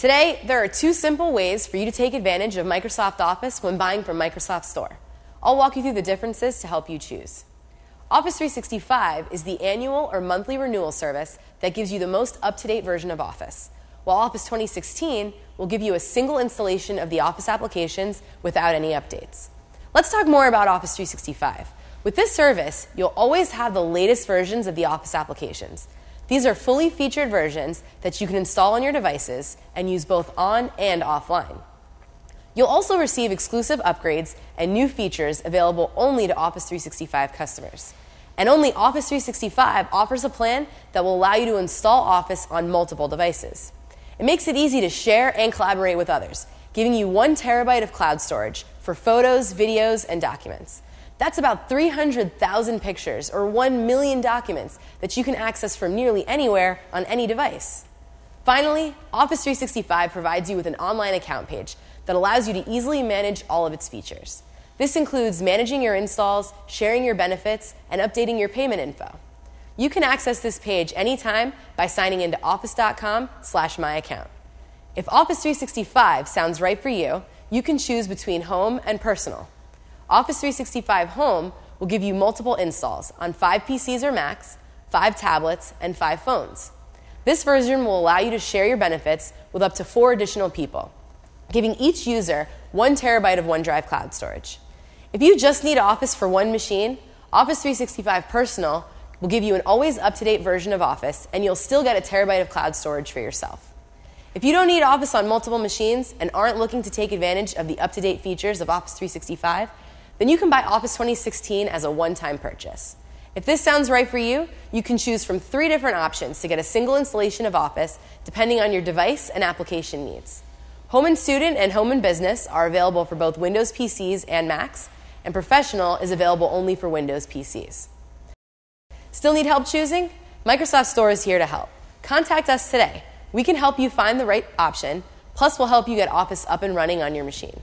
Today, there are two simple ways for you to take advantage of Microsoft Office when buying from Microsoft Store. I'll walk you through the differences to help you choose. Office 365 is the annual or monthly renewal service that gives you the most up to date version of Office, while Office 2016 will give you a single installation of the Office applications without any updates. Let's talk more about Office 365. With this service, you'll always have the latest versions of the Office applications. These are fully featured versions that you can install on your devices and use both on and offline. You'll also receive exclusive upgrades and new features available only to Office 365 customers. And only Office 365 offers a plan that will allow you to install Office on multiple devices. It makes it easy to share and collaborate with others, giving you one terabyte of cloud storage for photos, videos, and documents. That's about 300,000 pictures or 1 million documents that you can access from nearly anywhere on any device. Finally, Office 365 provides you with an online account page that allows you to easily manage all of its features. This includes managing your installs, sharing your benefits, and updating your payment info. You can access this page anytime by signing into office.com/myaccount. If Office 365 sounds right for you, you can choose between home and personal. Office 365 Home will give you multiple installs on 5 PCs or Macs, 5 tablets, and 5 phones. This version will allow you to share your benefits with up to 4 additional people, giving each user 1 terabyte of OneDrive cloud storage. If you just need Office for one machine, Office 365 Personal will give you an always up to date version of Office, and you'll still get a terabyte of cloud storage for yourself. If you don't need Office on multiple machines and aren't looking to take advantage of the up to date features of Office 365, then you can buy Office 2016 as a one time purchase. If this sounds right for you, you can choose from three different options to get a single installation of Office depending on your device and application needs. Home and Student and Home and Business are available for both Windows PCs and Macs, and Professional is available only for Windows PCs. Still need help choosing? Microsoft Store is here to help. Contact us today. We can help you find the right option, plus, we'll help you get Office up and running on your machine.